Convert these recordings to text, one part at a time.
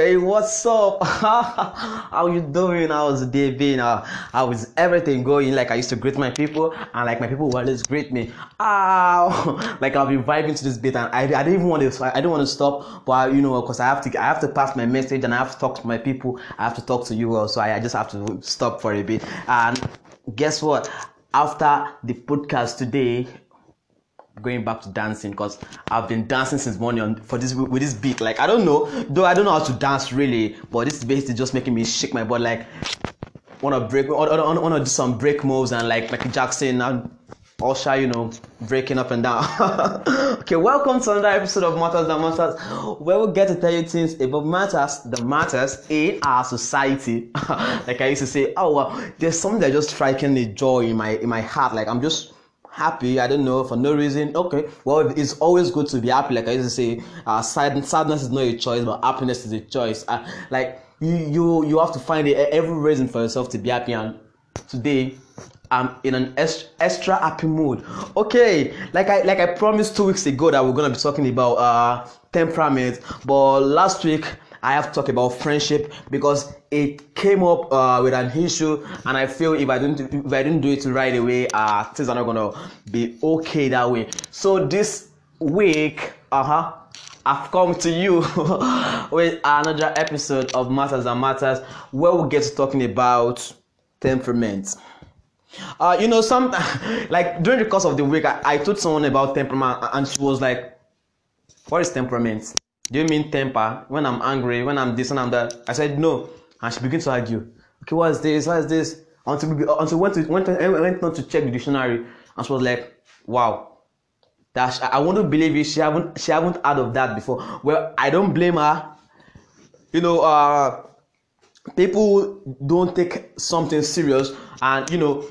Hey, what's up? How you doing? How's the day been? Uh, how is everything going? Like I used to greet my people, and like my people will always greet me. Ow! like I'll be vibing to this beat, and I, I didn't even want to. I don't want to stop, but you know, because I have to. I have to pass my message, and I have to talk to my people. I have to talk to you also. I, I just have to stop for a bit. And guess what? After the podcast today, going back to dancing because I've been dancing since morning on, for this with this beat. Like I don't know, though I don't know how to dance really, but this beat is just making me shake my body. Like wanna break, wanna, wanna do some break moves and like Michael Jackson and Usher, you know, breaking up and down. okay, welcome to another episode of Matters That Matters, where we get to tell you things about matters that matters in our society. like I used to say, oh there's something that just striking a joy in my in my heart. Like I'm just happy. I don't know for no reason. Okay well it's always good to be happy. Like i used to say uh sad, sadness is not a choice but happiness is a choice. Uh, like you you you have to find every reason for yourself to be happy. And today i'm in an extra, extra happy mood. Okay like i like i promised two weeks ago that we're gonna be talking about uh temperament. But last week I have to talk about friendship because it came up uh, with an issue, and I feel if I didn't if I didn't do it right away, uh, things are not gonna be okay that way. So this week, uh huh. I've come to you with another episode of Matters and Matters where we get to talking about temperament. Uh, you know, some like during the course of the week, I, I told someone about temperament, and she was like, "What is temperament?" Do you mean temper? When I'm angry, when I'm this and I'm that? I said no. And she began to argue. Okay, what is this? What is this? Until we, until went to went, to, went on to check the dictionary and she was like, wow. That I to believe it. She haven't she haven't heard of that before. Well, I don't blame her. You know, uh people don't take something serious and you know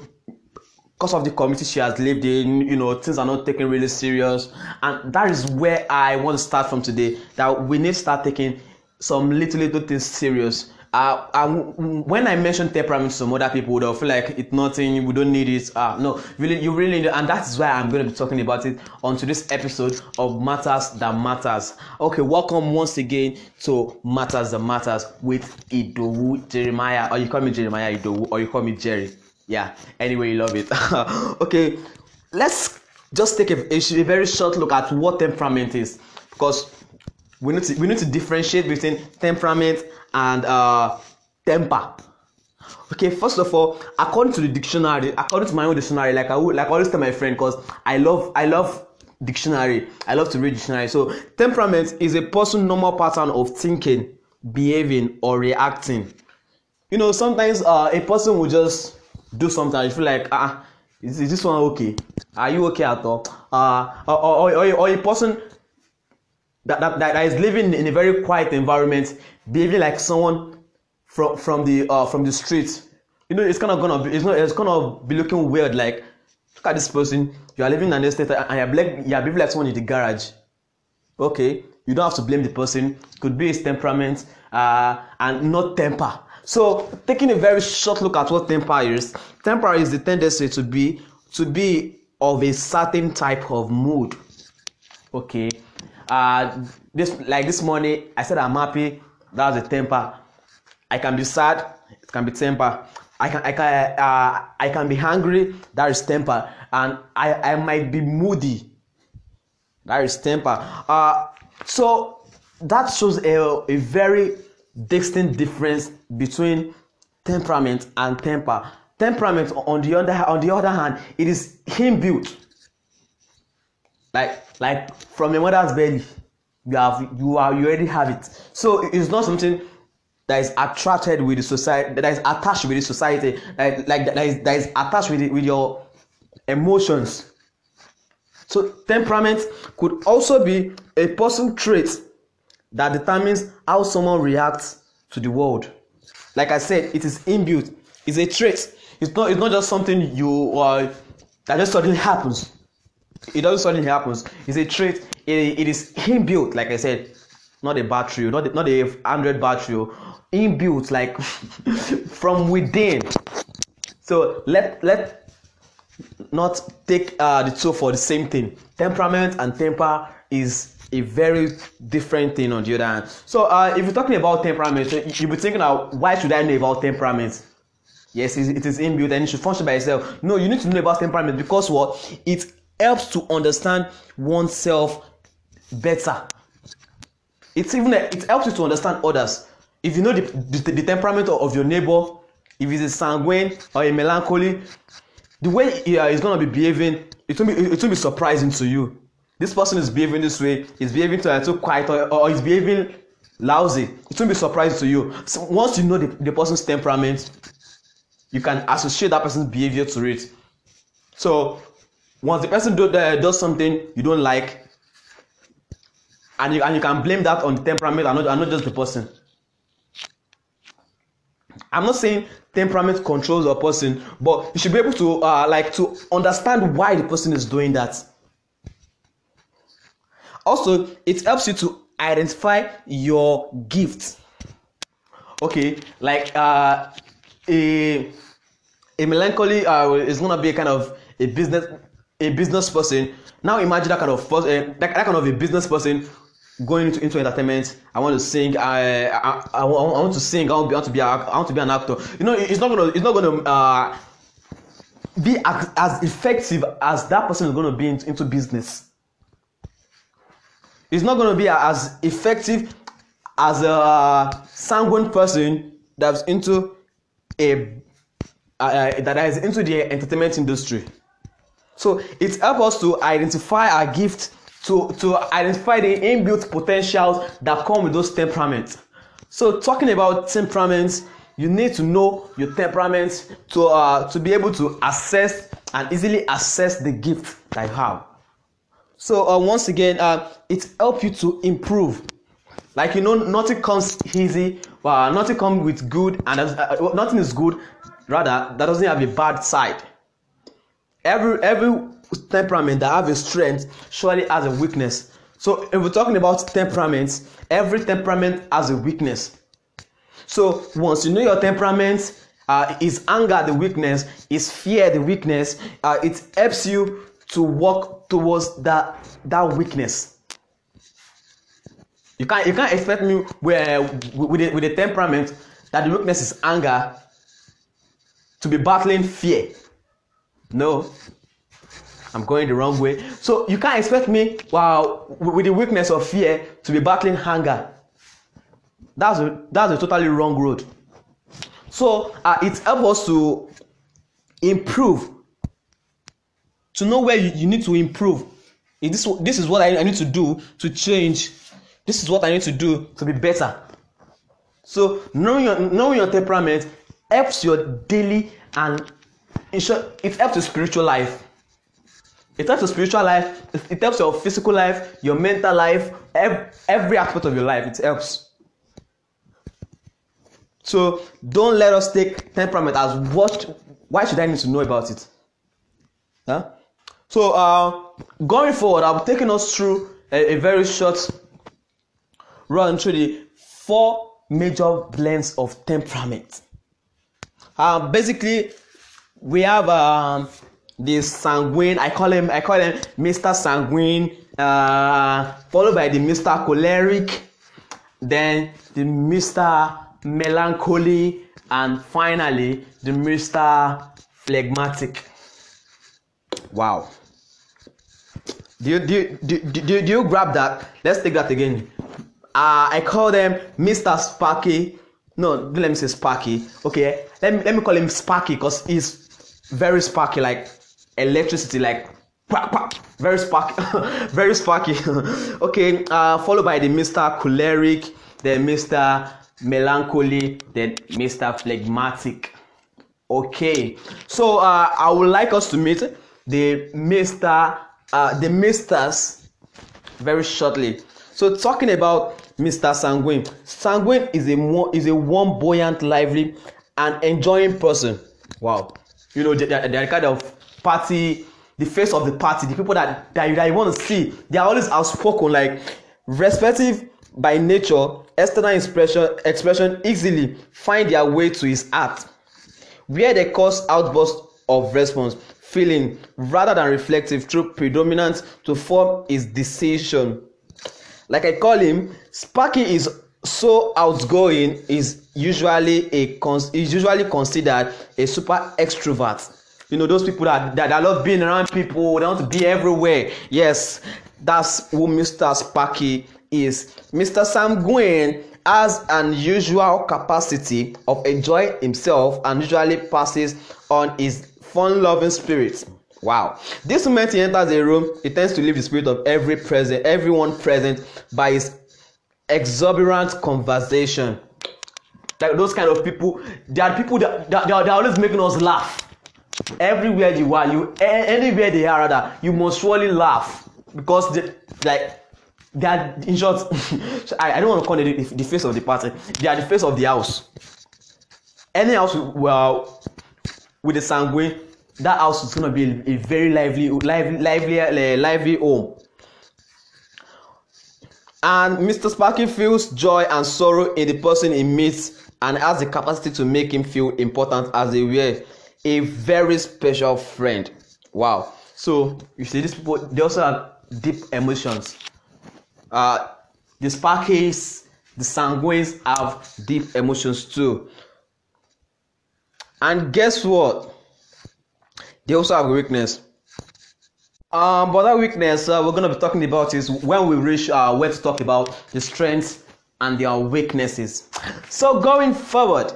because of the community she has lived in, you know, things are not taken really serious. And that is where I want to start from today. That we need to start taking some little, little things serious. And when I mentioned temperament some other people, they'll feel like it's nothing, we don't need it. Uh, no, really, you really need it. And that is why I'm going to be talking about it on to this episode of Matters That Matters. Okay, welcome once again to Matters That Matters with Idowu Jeremiah, or you call me Jeremiah Idowu, or you call me Jerry yeah anyway you love it okay let's just take a, a, very short look at what temperament is because we need to we need to differentiate between temperament and uh, temper. Okay first of all according to the dictionary according to my own dictionary like i would like I always tell my friend because i love i love dictionary. I love to read dictionary. So temperament is a person normal pattern of thinking behaving or reacting. You know sometimes uh, a person will just do something you feel like ah is, is this one okay? Are you okay at all? Uh or, or, or, or a person that, that, that is living in a very quiet environment behaving like someone from from the uh from the street. You know it's kind of gonna be it's not it's gonna be looking weird like look at this person you are living in an estate and you're like you're behaving like someone in the garage. Okay you don't have to blame the person could be his temperament uh and not temper. So, taking a very short look at what temper is, temper is the tendency to be to be of a certain type of mood. Okay, uh, this like this morning, I said I'm happy. That's a temper. I can be sad. It can be temper. I can I can uh, I can be hungry. That is temper, and I I might be moody. That is temper. Uh, so that shows a, a very distinct difference between temperament and temper. Temperament, on the other on the other hand, it is inbuilt. Like like from your mother's belly, you have you are you already have it. So it's not something that is attracted with the society that is attached with the society like like that is that is attached with with your emotions. So temperament could also be a person trait that determines how someone reacts to the world. Like I said, it is inbuilt. It's a trait. It's not. It's not just something you uh, that just suddenly happens. It doesn't suddenly happens. It's a trait. It, it is inbuilt. Like I said, not a battery, not a, not a hundred battery, inbuilt like from within. So let let not take uh, the two for the same thing. Temperament and temper is a very different thing on the other hand. So uh, if you're talking about temperament, you'll be thinking, uh, why should I know about temperament? Yes, it is inbuilt and it should function by itself. No, you need to know about temperament because what? It helps to understand oneself better. It's even it helps you to understand others. If you know the, the, the temperament of your neighbor, if he's a sanguine or a melancholy, the way he uh, is going to be behaving, it won't be, it won't be surprising to you. This person is behaving this way, he's behaving too, too quiet, or, or he's behaving lousy. It won't be surprising to you. So once you know the, the person's temperament, you can associate that person's behavior to it. So once the person do, uh, does something you don't like, and you, and you can blame that on the temperament and not, and not just the person. I'm not saying temperament controls a person, but you should be able to uh, like to understand why the person is doing that. Also, it helps you to identify your gift. Okay, like uh, a a melancholy uh, is gonna be a kind of a business a business person. Now imagine that kind of uh, that, that kind of a business person going into, into entertainment. I want to sing. I, I, I, I want to sing. I want, to be, I want to be. I want to be an actor. You know, it's not gonna. It's not gonna uh, be as, as effective as that person is gonna be into, business. It's not gonna be as effective as a sanguine person that's into a uh, that is into the entertainment industry. So it helps us to identify our gift to, to identify the inbuilt potentials that come with those temperaments. So talking about temperaments, you need to know your temperament to uh, to be able to assess and easily assess the gift that you have. So uh, once again, uh, it helps you to improve. Like you know, nothing comes easy. Uh, nothing comes with good, and uh, nothing is good. Rather, that doesn't have a bad side. Every every temperament that have a strength surely has a weakness. So if we're talking about temperaments, every temperament has a weakness. So once you know your temperament, uh, is anger the weakness, is fear the weakness, uh, it helps you to work towards that that weakness. You can't you can't expect me where with the, with the temperament that the weakness is anger to be battling fear. No, I'm going the wrong way. So you can't expect me, wow, with the weakness of fear, to be battling hunger. That's a, that's a totally wrong road. So uh, it helps us to improve, to know where you, you need to improve. This, this is what I, I need to do to change. This is what I need to do to be better. So knowing your, knowing your temperament helps your daily and ensure it helps your spiritual life. It helps your spiritual life it helps your physical life your mental life every aspect of your life it helps. So don't let us take temperament as what why should i need to know about it? Huh? so uh, going forward i'll be taking us through a, a very short run through the four major blends of temperament. Uh, basically we have um, the sanguine i call him i call him mr sanguine uh, followed by the mr choleric then the mr melancholy and finally the mr phlegmatic. Wow. Do you, do, you, do, do, do, do you grab that? Let's take that again. Uh, i call them mr sparky. No let me say sparky. Okay let me, let me call him sparky because he's very sparky like electricity like quack, quack, very sparky very sparky. Okay uh, followed by the mr choleric then mr melancholy then mr phlegmatic. Okay so uh, i would like us to meet the mr uh, the misters very shortly. So talking about mr sanguine sanguine is a more is a warm buoyant lively and enjoying person. Wow you know they're, they're kind of party the face of the party the people that that you, that you want to see they are always outspoken like respective by nature external expression expression easily find their way to his heart where they cause outburst of response feeling rather than reflective through predominant to form his decision. Like I call him, Sparky is so outgoing is usually a is usually considered a super extrovert. You know those people that, that, that love being around people, they want to be everywhere. Yes, that's who Mr. Sparky is. Mr. Sam Gwyn has an usual capacity of enjoying himself and usually passes on his fun-loving spirit. Wow. This moment he enters a room, he tends to leave the spirit of every present, everyone present by his exuberant conversation. Like those kind of people, they are people that, they, are, they are always making us laugh. Everywhere you are, you anywhere they are, rather, you must surely laugh because they, like they are in short I, I don't want to call it the, the face of the party they are the face of the house any house well with the sanguine that house is gonna be a, a very lively lively lively lively home and mr sparky feels joy and sorrow in the person he meets and has the capacity to make him feel important as a were a very special friend wow so you see these people they also have deep emotions uh, the Sparkies, the Sanguines have deep emotions too. And guess what? They also have weakness. Um, but that weakness uh, we're going to be talking about is when we reach uh, where to talk about the strengths and their weaknesses. So going forward,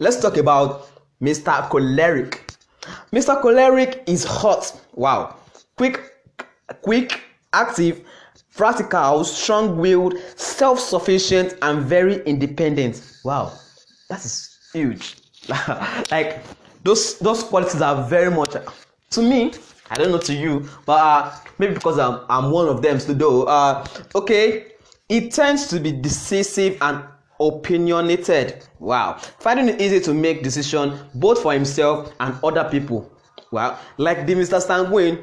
let's talk about Mr. Choleric. Mr. Choleric is hot. Wow. Quick, quick, active, practical, strong willed, self sufficient, and very independent. Wow, that is huge. like those those qualities are very much to me. I don't know to you, but uh, maybe because I'm I'm one of them. So though, uh, okay, it tends to be decisive and opinionated. Wow, finding it easy to make decision both for himself and other people. Wow, like the Mr. Sanguine,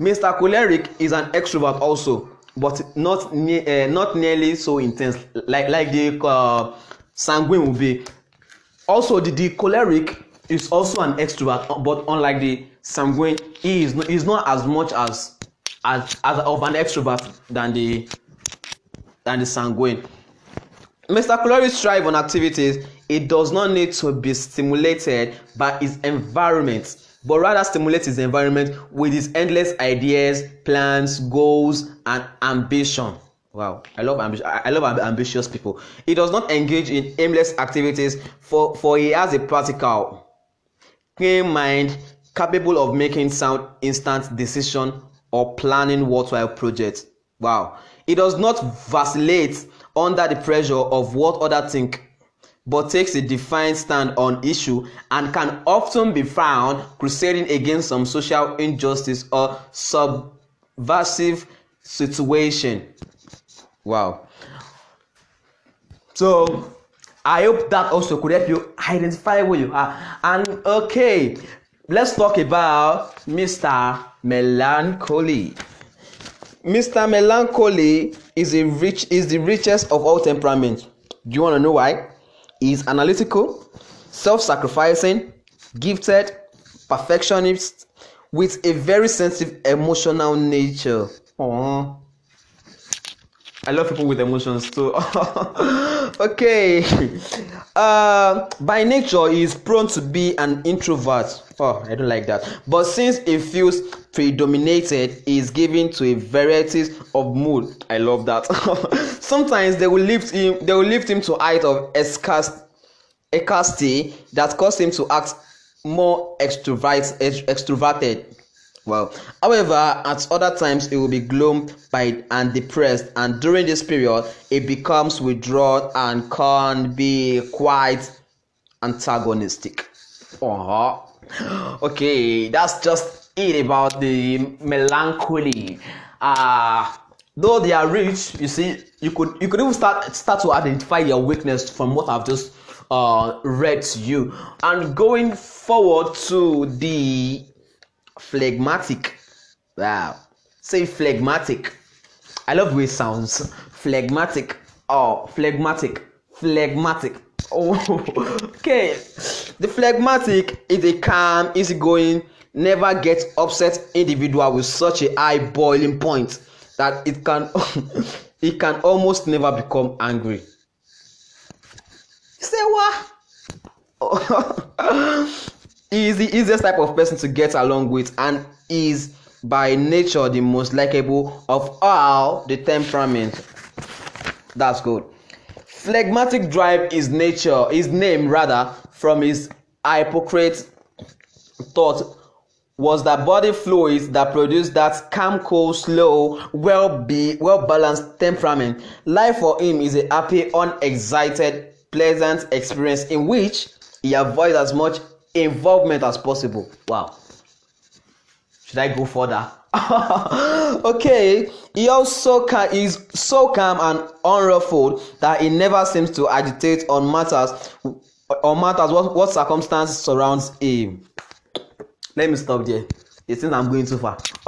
Mr. Choleric is an extrovert also but not ne- uh, not nearly so intense like like the uh, sanguine will be also the, the choleric is also an extrovert but unlike the sanguine he is not, is not as much as as as of an extrovert than the than the sanguine mr choleric thrive on activities it does not need to be stimulated by his environment but rather stimulate his environment with his endless ideas, plans, goals, and ambition. Wow, I love ambi- I love ambitious people. He does not engage in aimless activities, for, for he has a practical, clean mind capable of making sound instant decision or planning worthwhile projects. Wow, It does not vacillate under the pressure of what others think but takes a defined stand on issue and can often be found crusading against some social injustice or subversive situation. Wow. So I hope that also could help you identify where you are. And okay, let's talk about Mr. Melancholy. Mr. Melancholy is a rich is the richest of all temperaments. Do you want to know why? is analytical, self sacrificing, gifted, perfectionist, with a very sensitive emotional nature. Aww. I love people with emotions too. okay. Uh, by nature, he is prone to be an introvert. Oh, I don't like that. But since it feels predominated, is given to a variety of mood. I love that. Sometimes they will lift him. They will lift him to height of escast, that cause him to act more extrovert, extroverted well, however, at other times it will be gloomed by and depressed, and during this period it becomes withdrawn and can be quite antagonistic. Uh-huh. Okay, that's just it about the melancholy. Uh though they are rich, you see, you could you could even start start to identify your weakness from what I've just uh read to you. And going forward to the phlegmatic. Wow. Say phlegmatic. I love way it sounds. Phlegmatic. Oh, phlegmatic. Phlegmatic. Oh, okay. The phlegmatic is a calm, easygoing, never get upset individual with such a high boiling point that it can it can almost never become angry. Say what? he is the easiest type of person to get along with and is by nature the most likable of all the temperaments. That's good. Phlegmatic drive is nature, his name rather, from his Hippocrates thought was that body fluids that produce that calm, cool, slow, well be well balanced temperament. Life for him is a happy, unexcited, pleasant experience in which he avoids as much involvement as possible. Wow. Should I go further? okay, he also can, is so calm and unruffled that he never seems to agitate on matters on matters what, what circumstance surrounds him. Let me stop there. It seems I'm going too far.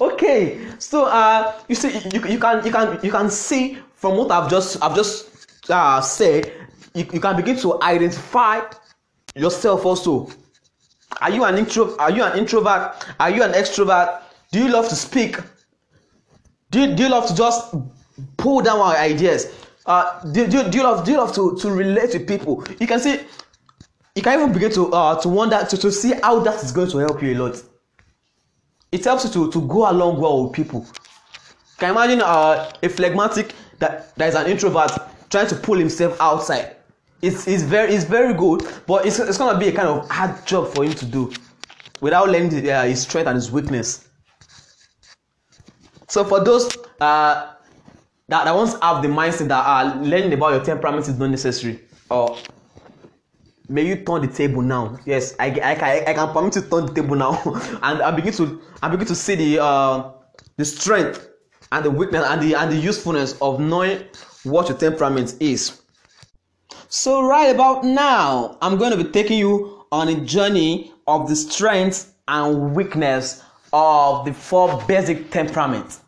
okay, so uh, you see, you, you can you can you can see from what I've just I've just uh, said, you, you can begin to identify yourself also. Are you an intro? Are you an introvert? Are you an extrovert? Do you love to speak? Do you, do you love to just pull down our ideas? Uh, do, do, do you love do you love to, to relate with people? You can see you can even begin to uh, to wonder to, to see how that is going to help you a lot. It helps you to, to go along well with people. Can you imagine uh, a phlegmatic that, that is an introvert trying to pull himself outside? It's, it's very it's very good, but it's, it's gonna be a kind of hard job for him to do without learning uh, his strength and his weakness. So for those uh, that, that to have the mindset that uh, learning about your temperament is not necessary, or may you turn the table now yes i i can i can permit you to turn the table now and i begin to i begin to see the uh the strength and the weakness and the and the usefulness of knowing what your temperament is so right about now i'm going to be taking you on a journey of the strength and weakness of the four basic temperaments.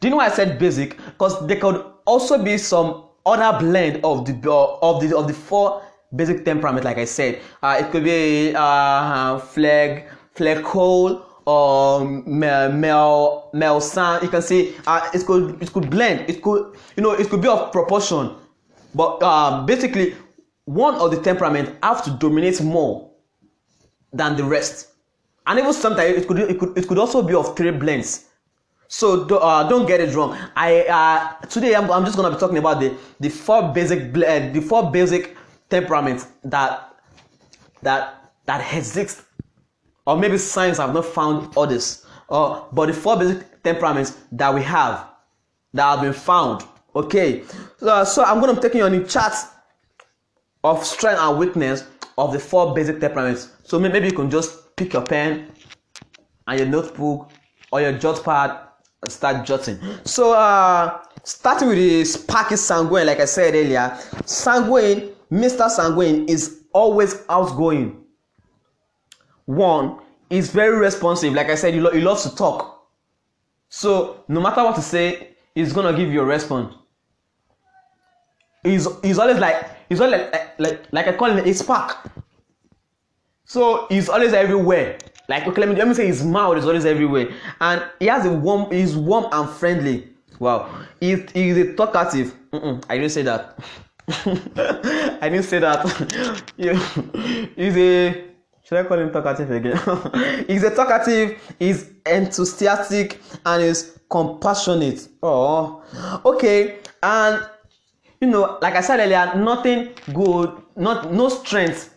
Do you know why i said basic? Because there could also be some other blend of the of the of the four basic temperament like i said. Uh, it could be uh, flag flag coal or mel mel sand. You can see uh, it could it could blend. It could you know it could be of proportion. But uh, basically one of the temperament have to dominate more than the rest. And even sometimes it could it could it could also be of three blends. So uh, don't get it wrong. I uh, today I'm, I'm just gonna be talking about the the four basic uh, the four basic temperaments that that that exists or maybe science have not found others. Uh, but the four basic temperaments that we have that have been found. Okay. Uh, so i'm going to be taking you on the chart of strength and weakness of the four basic temperaments so maybe you can just pick your pen and your notebook or your jot pad and start jotting so uh starting with the sparky sanguine like i said earlier sanguine Mr. Sanguine is always outgoing. One, is very responsive. Like I said, he, lo- he loves to talk. So no matter what to say, he's gonna give you a response. He's, he's always like he's always like, like like I call him a spark. So he's always everywhere. Like okay, let me let me say his mouth is always everywhere, and he has a warm. He's warm and friendly. Wow, he's he's a talkative. Mm-mm, I didn't say that. I didn't say that. he's a should I call him talkative again? he's a talkative, he's enthusiastic, and he's compassionate. Oh, okay. And you know, like I said earlier, nothing good, not no strength,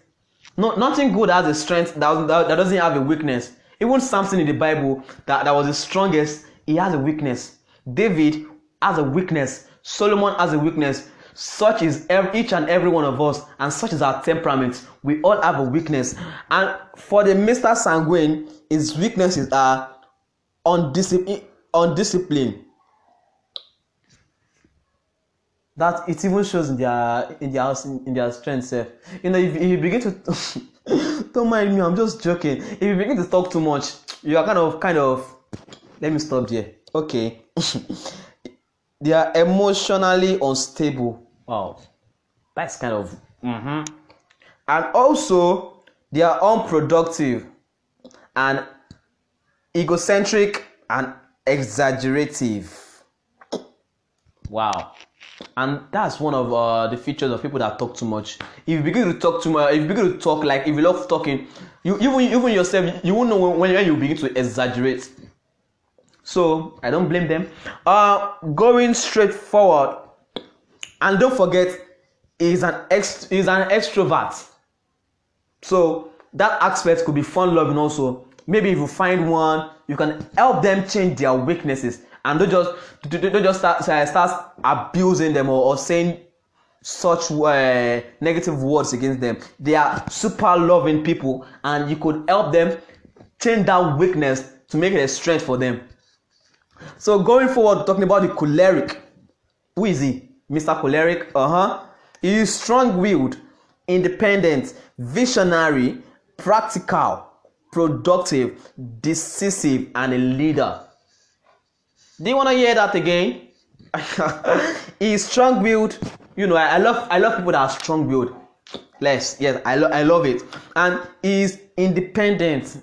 no nothing good has a strength that, that, that doesn't have a weakness. Even Samson in the Bible, that, that was the strongest, he has a weakness. David has a weakness. Solomon has a weakness. Such is every, each and every one of us, and such is our temperament. We all have a weakness. And for the Mr. Sanguine, his weaknesses are undiscipline. undiscipline. That it even shows in their in their in, in their strength. Sir. You know, if, if you begin to don't mind me, I'm just joking. If you begin to talk too much, you are kind of kind of. Let me stop there. Okay. they are emotionally unstable Wow, that's kind of. Mm-hmm. And also, they are unproductive and egocentric and exaggerative. Wow. And that's one of uh, the features of people that talk too much. If you begin to talk too much, if you begin to talk like if you love talking, you even even yourself, you won't know when, when you begin to exaggerate. So I don't blame them. Uh, going straight forward, and don't forget, is an ex is an extrovert. So that aspect could be fun loving also. Maybe if you find one, you can help them change their weaknesses and don't just don't just start start abusing them or, or saying such uh, negative words against them. They are super loving people, and you could help them change that weakness to make it a strength for them. So going forward, talking about the choleric. Who is he? Mr. Choleric. Uh huh. He is strong-willed, independent, visionary, practical, productive, decisive, and a leader. Do you want to hear that again? He's strong build. You know, I, I love I love people that are strong build. Less, yes, I love I love it. And he's independent.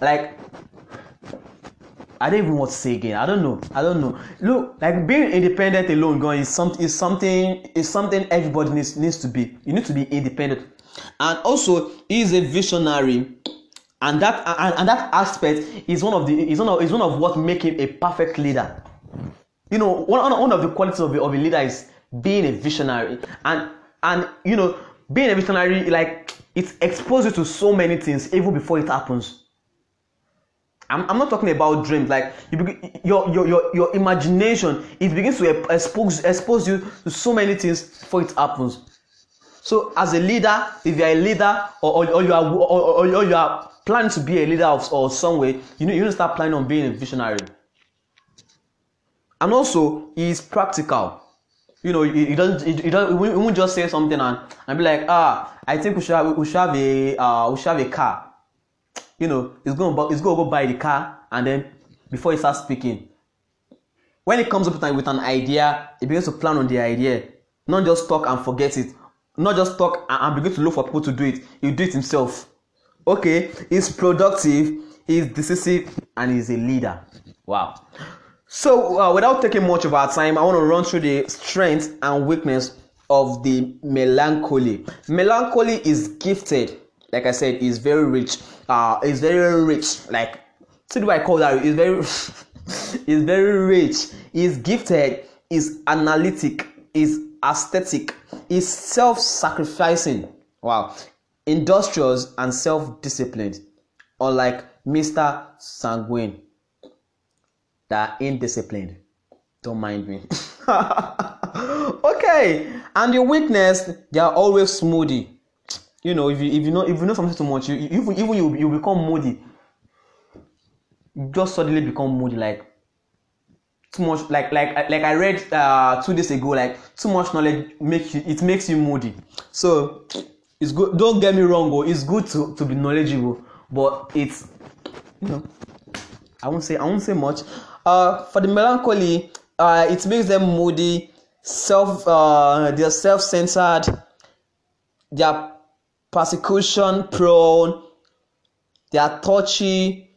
Like I don't even want to say again. I don't know. I don't know. Look, like being independent alone going is something is something is something everybody needs needs to be. You need to be independent. And also, he's a visionary and that and, and that aspect is one of the is one of is one of what make him a perfect leader. You know one, one of the qualities of a, of a leader is being a visionary. And and you know being a visionary like it exposes you to so many things even before it happens. I'm, I'm not talking about dreams. Like you begin, your, your your your imagination it begins to expose expose you to so many things before it happens. So as a leader if you are a leader or, or, or you are or, or, or you are planning to be a leader of, or some way, you know, you need to start planning on being a visionary. And also, he's practical. You know, he, he doesn't, he, he doesn't, he won't just say something and, and be like, ah, I think we should have, we should have a, uh, we should have a car. You know, he's to, he's to go buy the car and then before he starts speaking. When he comes up with an idea, he begins to plan on the idea. Not just talk and forget it. Not just talk and, and begin to look for people to do it. He'll do it himself okay he's productive he's decisive and he's a leader. Wow. So uh, without taking much of our time i want to run through the strengths and weakness of the melancholy. Melancholy is gifted. Like i said is very rich. Uh is very rich. Like see do i call that? Is very is very rich. Is gifted. Is analytic. Is aesthetic. Is self-sacrificing. Wow industrious and self-disciplined, unlike Mr. Sanguine that are indisciplined. Don't mind me. okay, and your weakness, they are always moody. You know, if you if you know if you know something too much, you even even you you become moody. Just suddenly become moody, like too much like like like I read uh two days ago, like too much knowledge makes you it makes you moody. So it's good don't get me wrong oh it's good to to be knowledgeable but it's you know i won't say i won't say much uh for the melancholy uh it makes them moody self uh they're self-centered they're persecution prone they are touchy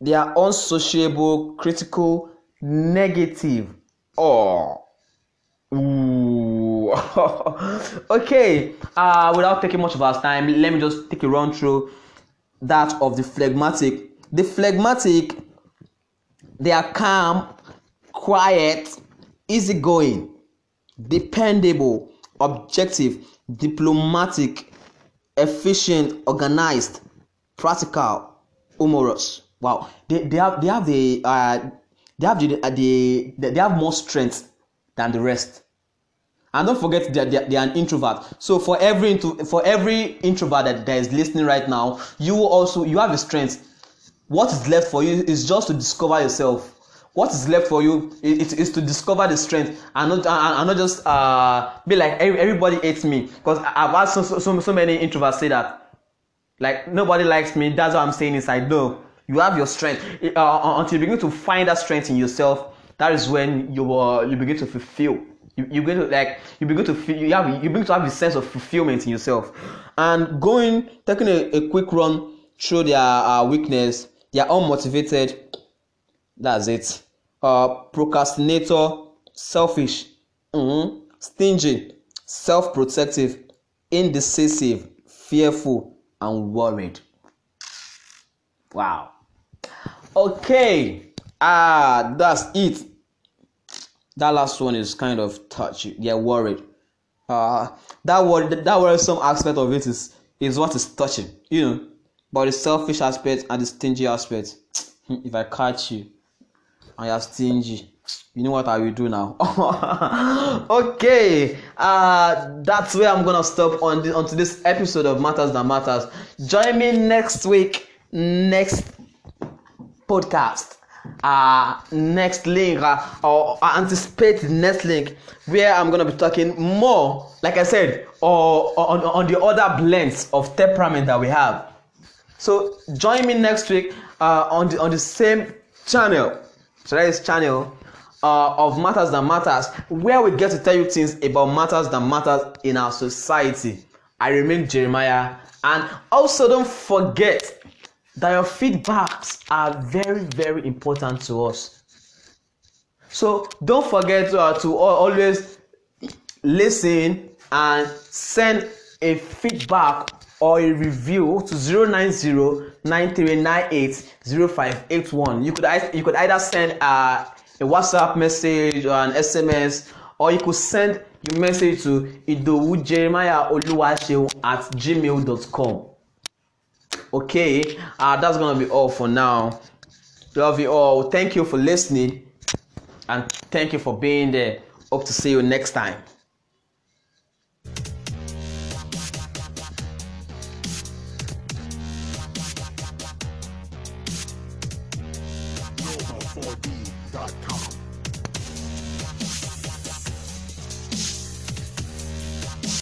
they are unsociable critical negative oh Ooh. okay. Uh, without taking much of our time, let me just take a run through that of the phlegmatic. The phlegmatic, they are calm, quiet, easygoing, dependable, objective, diplomatic, efficient, organized, practical, humorous. Wow, they, they have they have the uh, they have the, uh, the they have more strength than the rest. And don't forget that they're, they're, an introvert. So for every for every introvert that, that is listening right now, you also you have a strength. What is left for you is just to discover yourself. What is left for you is, is to discover the strength and not and not just uh, be like everybody hates me because I've had so, so so many introverts say that like nobody likes me. That's what I'm saying inside. No, you have your strength uh, until you begin to find that strength in yourself that is when you uh, you begin to fulfill you, you begin to like you begin to feel you have you begin to have a sense of fulfillment in yourself and going taking a, a quick run through their uh, weakness they are unmotivated. That's it. Uh, procrastinator, selfish, mm-hmm. stingy, self-protective, indecisive, fearful, and worried. Wow. Okay. Ah, that's it. That last one is kind of touchy. They're worried. Uh that word that worrisome aspect of it is is what is touching, you know. But the selfish aspect and the stingy aspect, if I catch you and you're stingy, you know what I will do now. okay, uh, that's where I'm gonna stop on the, onto this episode of Matters That Matters. Join me next week, next podcast uh next link uh, or anticipate the next link where i'm to be talking more like i said or, on, on the other blends of temperament that we have. So join me next week uh, on the on the same channel. Is channel uh, of matters that matters where we get to tell you things about matters that matters in our society. I remain jeremiah and also don't forget that your feedbacks are very very important to us. So don't forget uh, to always listen and send a feedback or a review to 090-9398-0581 you could you could either send uh, a whatsapp message or an sms or you could send your message to idowu jeremiah oluwaseun at gmail.com okay uh, that's gonna be all for now. Love you all. Thank you for listening and thank you for being there. Hope to see you next time